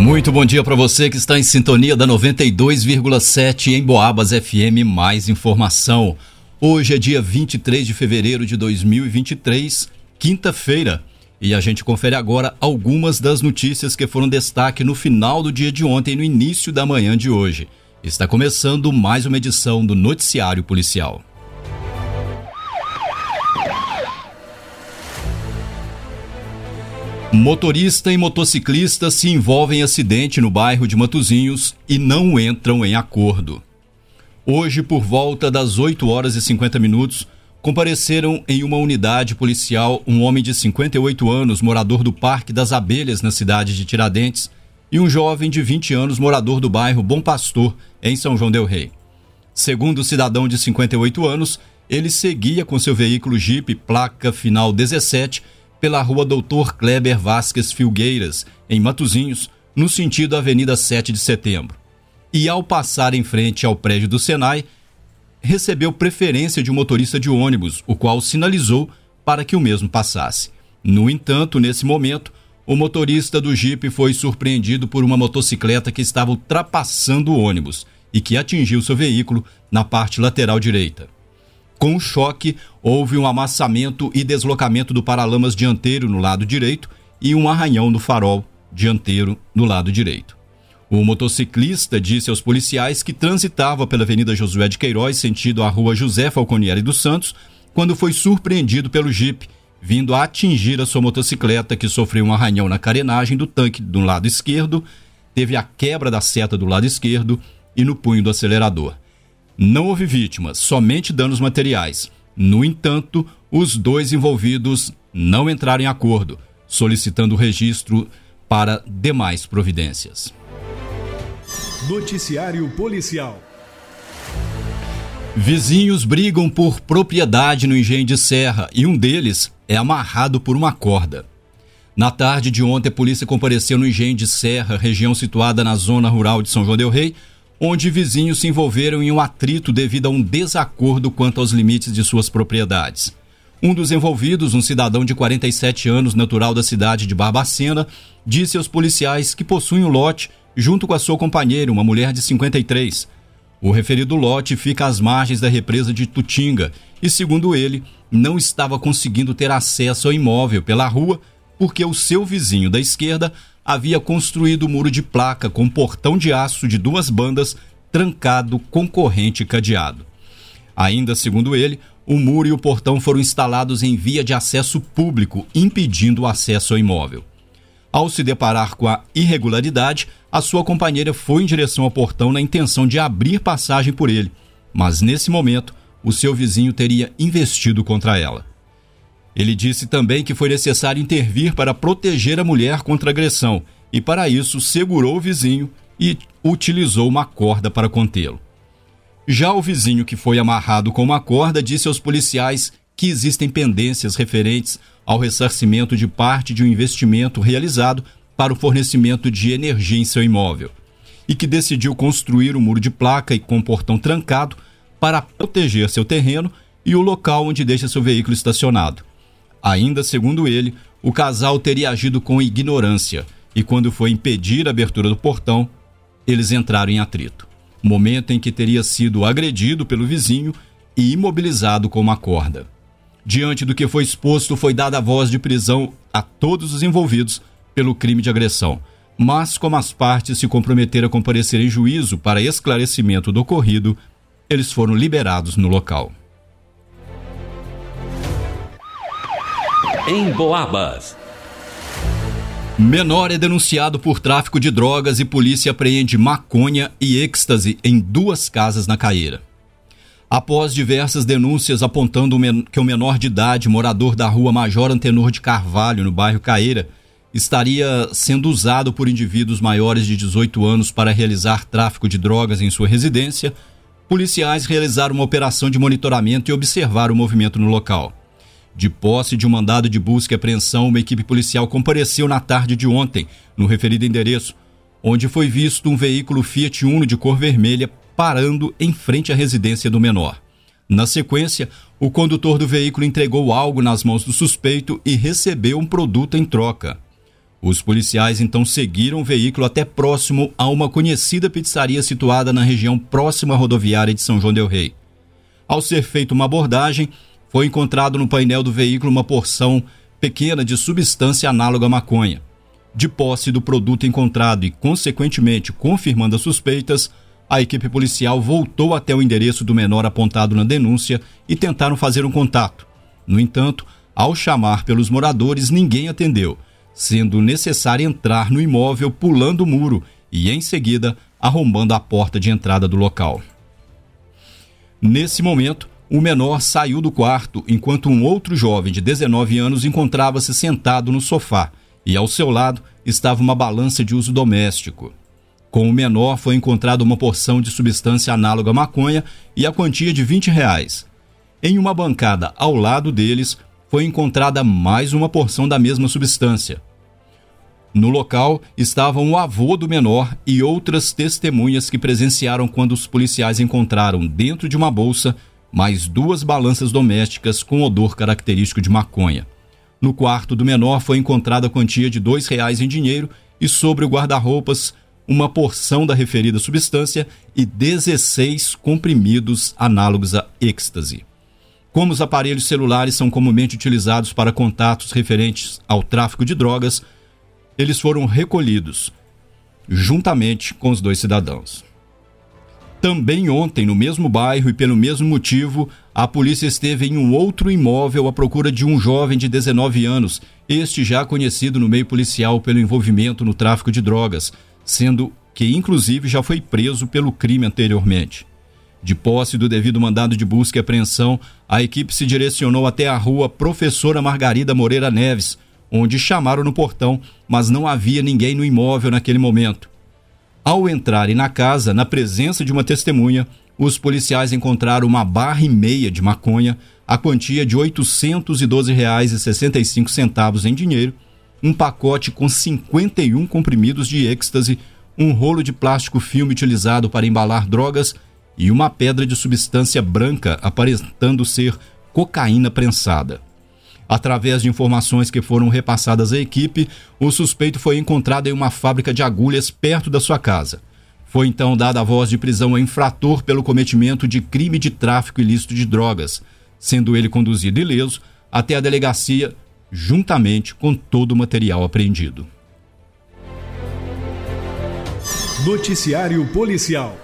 Muito bom dia para você que está em sintonia da 92,7 em Boabas FM. Mais informação. Hoje é dia 23 de fevereiro de 2023, quinta-feira. E a gente confere agora algumas das notícias que foram destaque no final do dia de ontem e no início da manhã de hoje. Está começando mais uma edição do Noticiário Policial. Motorista e motociclista se envolvem em acidente no bairro de Matozinhos e não entram em acordo. Hoje, por volta das 8 horas e 50 minutos, compareceram em uma unidade policial um homem de 58 anos, morador do Parque das Abelhas, na cidade de Tiradentes, e um jovem de 20 anos, morador do bairro Bom Pastor, em São João Del Rei. Segundo o cidadão de 58 anos, ele seguia com seu veículo Jeep, placa final 17, pela rua Doutor Kleber Vasques Filgueiras, em Matozinhos, no sentido Avenida 7 de Setembro. E ao passar em frente ao prédio do Senai, recebeu preferência de um motorista de ônibus, o qual sinalizou para que o mesmo passasse. No entanto, nesse momento, o motorista do Jeep foi surpreendido por uma motocicleta que estava ultrapassando o ônibus e que atingiu seu veículo na parte lateral direita. Com choque, houve um amassamento e deslocamento do paralamas dianteiro no lado direito e um arranhão no farol dianteiro no lado direito. O motociclista disse aos policiais que transitava pela Avenida Josué de Queiroz, sentido à Rua José Falconieri dos Santos, quando foi surpreendido pelo Jeep, vindo a atingir a sua motocicleta, que sofreu um arranhão na carenagem do tanque do lado esquerdo, teve a quebra da seta do lado esquerdo e no punho do acelerador. Não houve vítimas, somente danos materiais. No entanto, os dois envolvidos não entraram em acordo, solicitando registro para demais providências. Noticiário Policial. Vizinhos brigam por propriedade no engenho de Serra e um deles é amarrado por uma corda. Na tarde de ontem, a polícia compareceu no engenho de Serra, região situada na zona rural de São João del Rei, onde vizinhos se envolveram em um atrito devido a um desacordo quanto aos limites de suas propriedades. Um dos envolvidos, um cidadão de 47 anos, natural da cidade de Barbacena, disse aos policiais que possui um lote junto com a sua companheira, uma mulher de 53. O referido lote fica às margens da represa de Tutinga e, segundo ele, não estava conseguindo ter acesso ao imóvel pela rua porque o seu vizinho da esquerda havia construído o um muro de placa com portão de aço de duas bandas trancado com corrente cadeado. Ainda segundo ele, o muro e o portão foram instalados em via de acesso público, impedindo o acesso ao imóvel. Ao se deparar com a irregularidade, a sua companheira foi em direção ao portão na intenção de abrir passagem por ele, mas nesse momento o seu vizinho teria investido contra ela. Ele disse também que foi necessário intervir para proteger a mulher contra agressão e, para isso, segurou o vizinho e utilizou uma corda para contê-lo. Já o vizinho que foi amarrado com uma corda disse aos policiais que existem pendências referentes ao ressarcimento de parte de um investimento realizado para o fornecimento de energia em seu imóvel e que decidiu construir um muro de placa e com portão trancado para proteger seu terreno e o local onde deixa seu veículo estacionado. Ainda segundo ele, o casal teria agido com ignorância e, quando foi impedir a abertura do portão, eles entraram em atrito. Momento em que teria sido agredido pelo vizinho e imobilizado com uma corda. Diante do que foi exposto, foi dada a voz de prisão a todos os envolvidos pelo crime de agressão. Mas, como as partes se comprometeram a comparecer em juízo para esclarecimento do ocorrido, eles foram liberados no local. Em Boabas. Menor é denunciado por tráfico de drogas e polícia apreende maconha e êxtase em duas casas na Caeira. Após diversas denúncias apontando que o menor de idade, morador da rua Major Antenor de Carvalho, no bairro Caeira, estaria sendo usado por indivíduos maiores de 18 anos para realizar tráfico de drogas em sua residência, policiais realizaram uma operação de monitoramento e observaram o movimento no local. De posse de um mandado de busca e apreensão, uma equipe policial compareceu na tarde de ontem, no referido endereço, onde foi visto um veículo Fiat Uno de cor vermelha parando em frente à residência do menor. Na sequência, o condutor do veículo entregou algo nas mãos do suspeito e recebeu um produto em troca. Os policiais então seguiram o veículo até próximo a uma conhecida pizzaria situada na região próxima à rodoviária de São João Del Rei. Ao ser feita uma abordagem, foi encontrado no painel do veículo uma porção pequena de substância análoga à maconha. De posse do produto encontrado e, consequentemente, confirmando as suspeitas, a equipe policial voltou até o endereço do menor apontado na denúncia e tentaram fazer um contato. No entanto, ao chamar pelos moradores, ninguém atendeu sendo necessário entrar no imóvel pulando o muro e, em seguida, arrombando a porta de entrada do local. Nesse momento, o menor saiu do quarto enquanto um outro jovem de 19 anos encontrava-se sentado no sofá e, ao seu lado, estava uma balança de uso doméstico. Com o menor foi encontrada uma porção de substância análoga à maconha e a quantia de 20 reais. Em uma bancada ao lado deles foi encontrada mais uma porção da mesma substância. No local estavam o avô do menor e outras testemunhas que presenciaram quando os policiais encontraram dentro de uma bolsa mais duas balanças domésticas com odor característico de maconha. No quarto do menor foi encontrada a quantia de dois reais em dinheiro e sobre o guarda-roupas uma porção da referida substância e 16 comprimidos análogos a êxtase. Como os aparelhos celulares são comumente utilizados para contatos referentes ao tráfico de drogas, eles foram recolhidos, juntamente com os dois cidadãos. Também ontem, no mesmo bairro e pelo mesmo motivo, a polícia esteve em um outro imóvel à procura de um jovem de 19 anos, este já conhecido no meio policial pelo envolvimento no tráfico de drogas, sendo que inclusive já foi preso pelo crime anteriormente. De posse do devido mandado de busca e apreensão, a equipe se direcionou até a rua Professora Margarida Moreira Neves, onde chamaram no portão, mas não havia ninguém no imóvel naquele momento. Ao entrarem na casa, na presença de uma testemunha, os policiais encontraram uma barra e meia de maconha, a quantia de R$ 812,65 em dinheiro, um pacote com 51 comprimidos de êxtase, um rolo de plástico filme utilizado para embalar drogas e uma pedra de substância branca aparentando ser cocaína prensada. Através de informações que foram repassadas à equipe, o suspeito foi encontrado em uma fábrica de agulhas perto da sua casa. Foi então dada a voz de prisão ao infrator pelo cometimento de crime de tráfico ilícito de drogas, sendo ele conduzido ileso até a delegacia, juntamente com todo o material apreendido. Noticiário Policial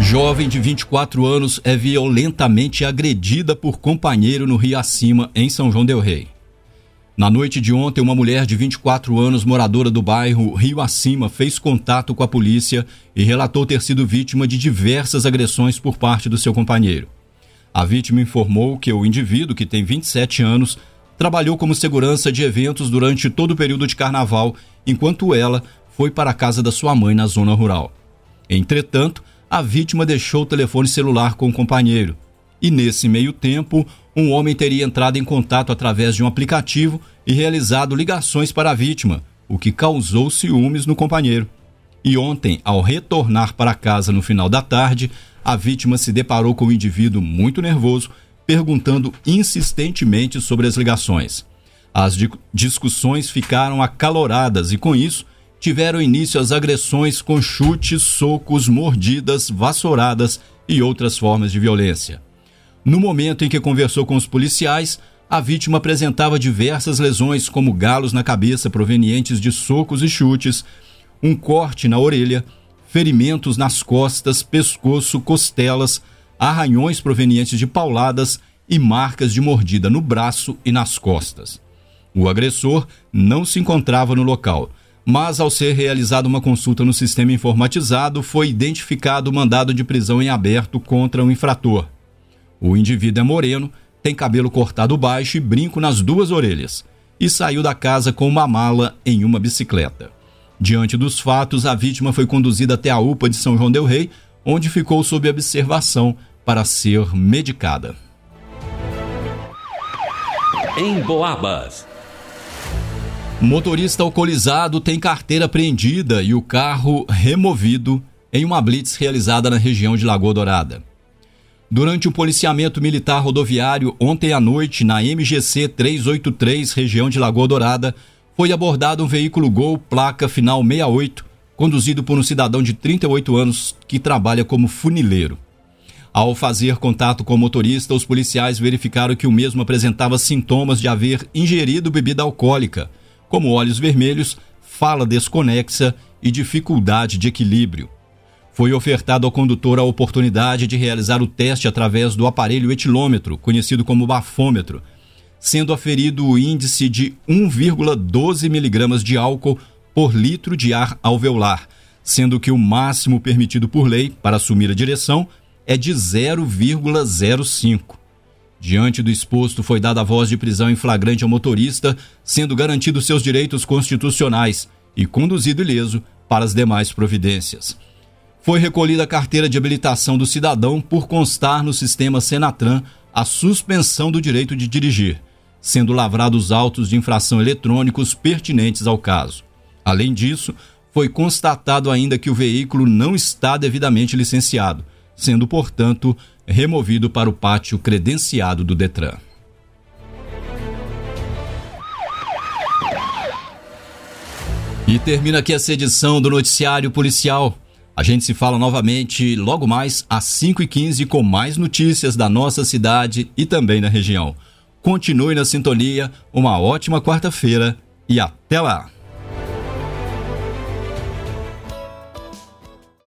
Jovem de 24 anos é violentamente agredida por companheiro no Rio Acima, em São João Del Rei. Na noite de ontem, uma mulher de 24 anos, moradora do bairro Rio Acima, fez contato com a polícia e relatou ter sido vítima de diversas agressões por parte do seu companheiro. A vítima informou que o indivíduo, que tem 27 anos, trabalhou como segurança de eventos durante todo o período de carnaval, enquanto ela foi para a casa da sua mãe na zona rural. Entretanto, a vítima deixou o telefone celular com o companheiro. E nesse meio tempo, um homem teria entrado em contato através de um aplicativo e realizado ligações para a vítima, o que causou ciúmes no companheiro. E ontem, ao retornar para casa no final da tarde, a vítima se deparou com um indivíduo muito nervoso, perguntando insistentemente sobre as ligações. As discussões ficaram acaloradas e, com isso, tiveram início as agressões com chutes, socos, mordidas, vassouradas e outras formas de violência. No momento em que conversou com os policiais, a vítima apresentava diversas lesões, como galos na cabeça provenientes de socos e chutes, um corte na orelha, ferimentos nas costas, pescoço, costelas, arranhões provenientes de pauladas e marcas de mordida no braço e nas costas. O agressor não se encontrava no local mas ao ser realizada uma consulta no sistema informatizado, foi identificado o mandado de prisão em aberto contra o infrator. O indivíduo é moreno, tem cabelo cortado baixo e brinco nas duas orelhas, e saiu da casa com uma mala em uma bicicleta. Diante dos fatos, a vítima foi conduzida até a UPA de São João Del Rei, onde ficou sob observação para ser medicada. Em Boabas. Motorista alcoolizado tem carteira apreendida e o carro removido em uma blitz realizada na região de Lagoa Dourada. Durante o policiamento militar rodoviário ontem à noite na MGC 383, região de Lagoa Dourada, foi abordado um veículo Gol placa final 68, conduzido por um cidadão de 38 anos que trabalha como funileiro. Ao fazer contato com o motorista, os policiais verificaram que o mesmo apresentava sintomas de haver ingerido bebida alcoólica, como olhos vermelhos, fala desconexa e dificuldade de equilíbrio. Foi ofertado ao condutor a oportunidade de realizar o teste através do aparelho etilômetro, conhecido como bafômetro, sendo aferido o índice de 1,12 miligramas de álcool por litro de ar alveolar, sendo que o máximo permitido por lei para assumir a direção é de 0,05. Diante do exposto, foi dada a voz de prisão em flagrante ao motorista, sendo garantidos seus direitos constitucionais e conduzido ileso para as demais providências. Foi recolhida a carteira de habilitação do cidadão por constar no sistema Senatran a suspensão do direito de dirigir, sendo lavrados autos de infração eletrônicos pertinentes ao caso. Além disso, foi constatado ainda que o veículo não está devidamente licenciado sendo, portanto, removido para o pátio credenciado do Detran. E termina aqui essa edição do Noticiário Policial. A gente se fala novamente logo mais às 5h15 com mais notícias da nossa cidade e também da região. Continue na sintonia, uma ótima quarta-feira e até lá!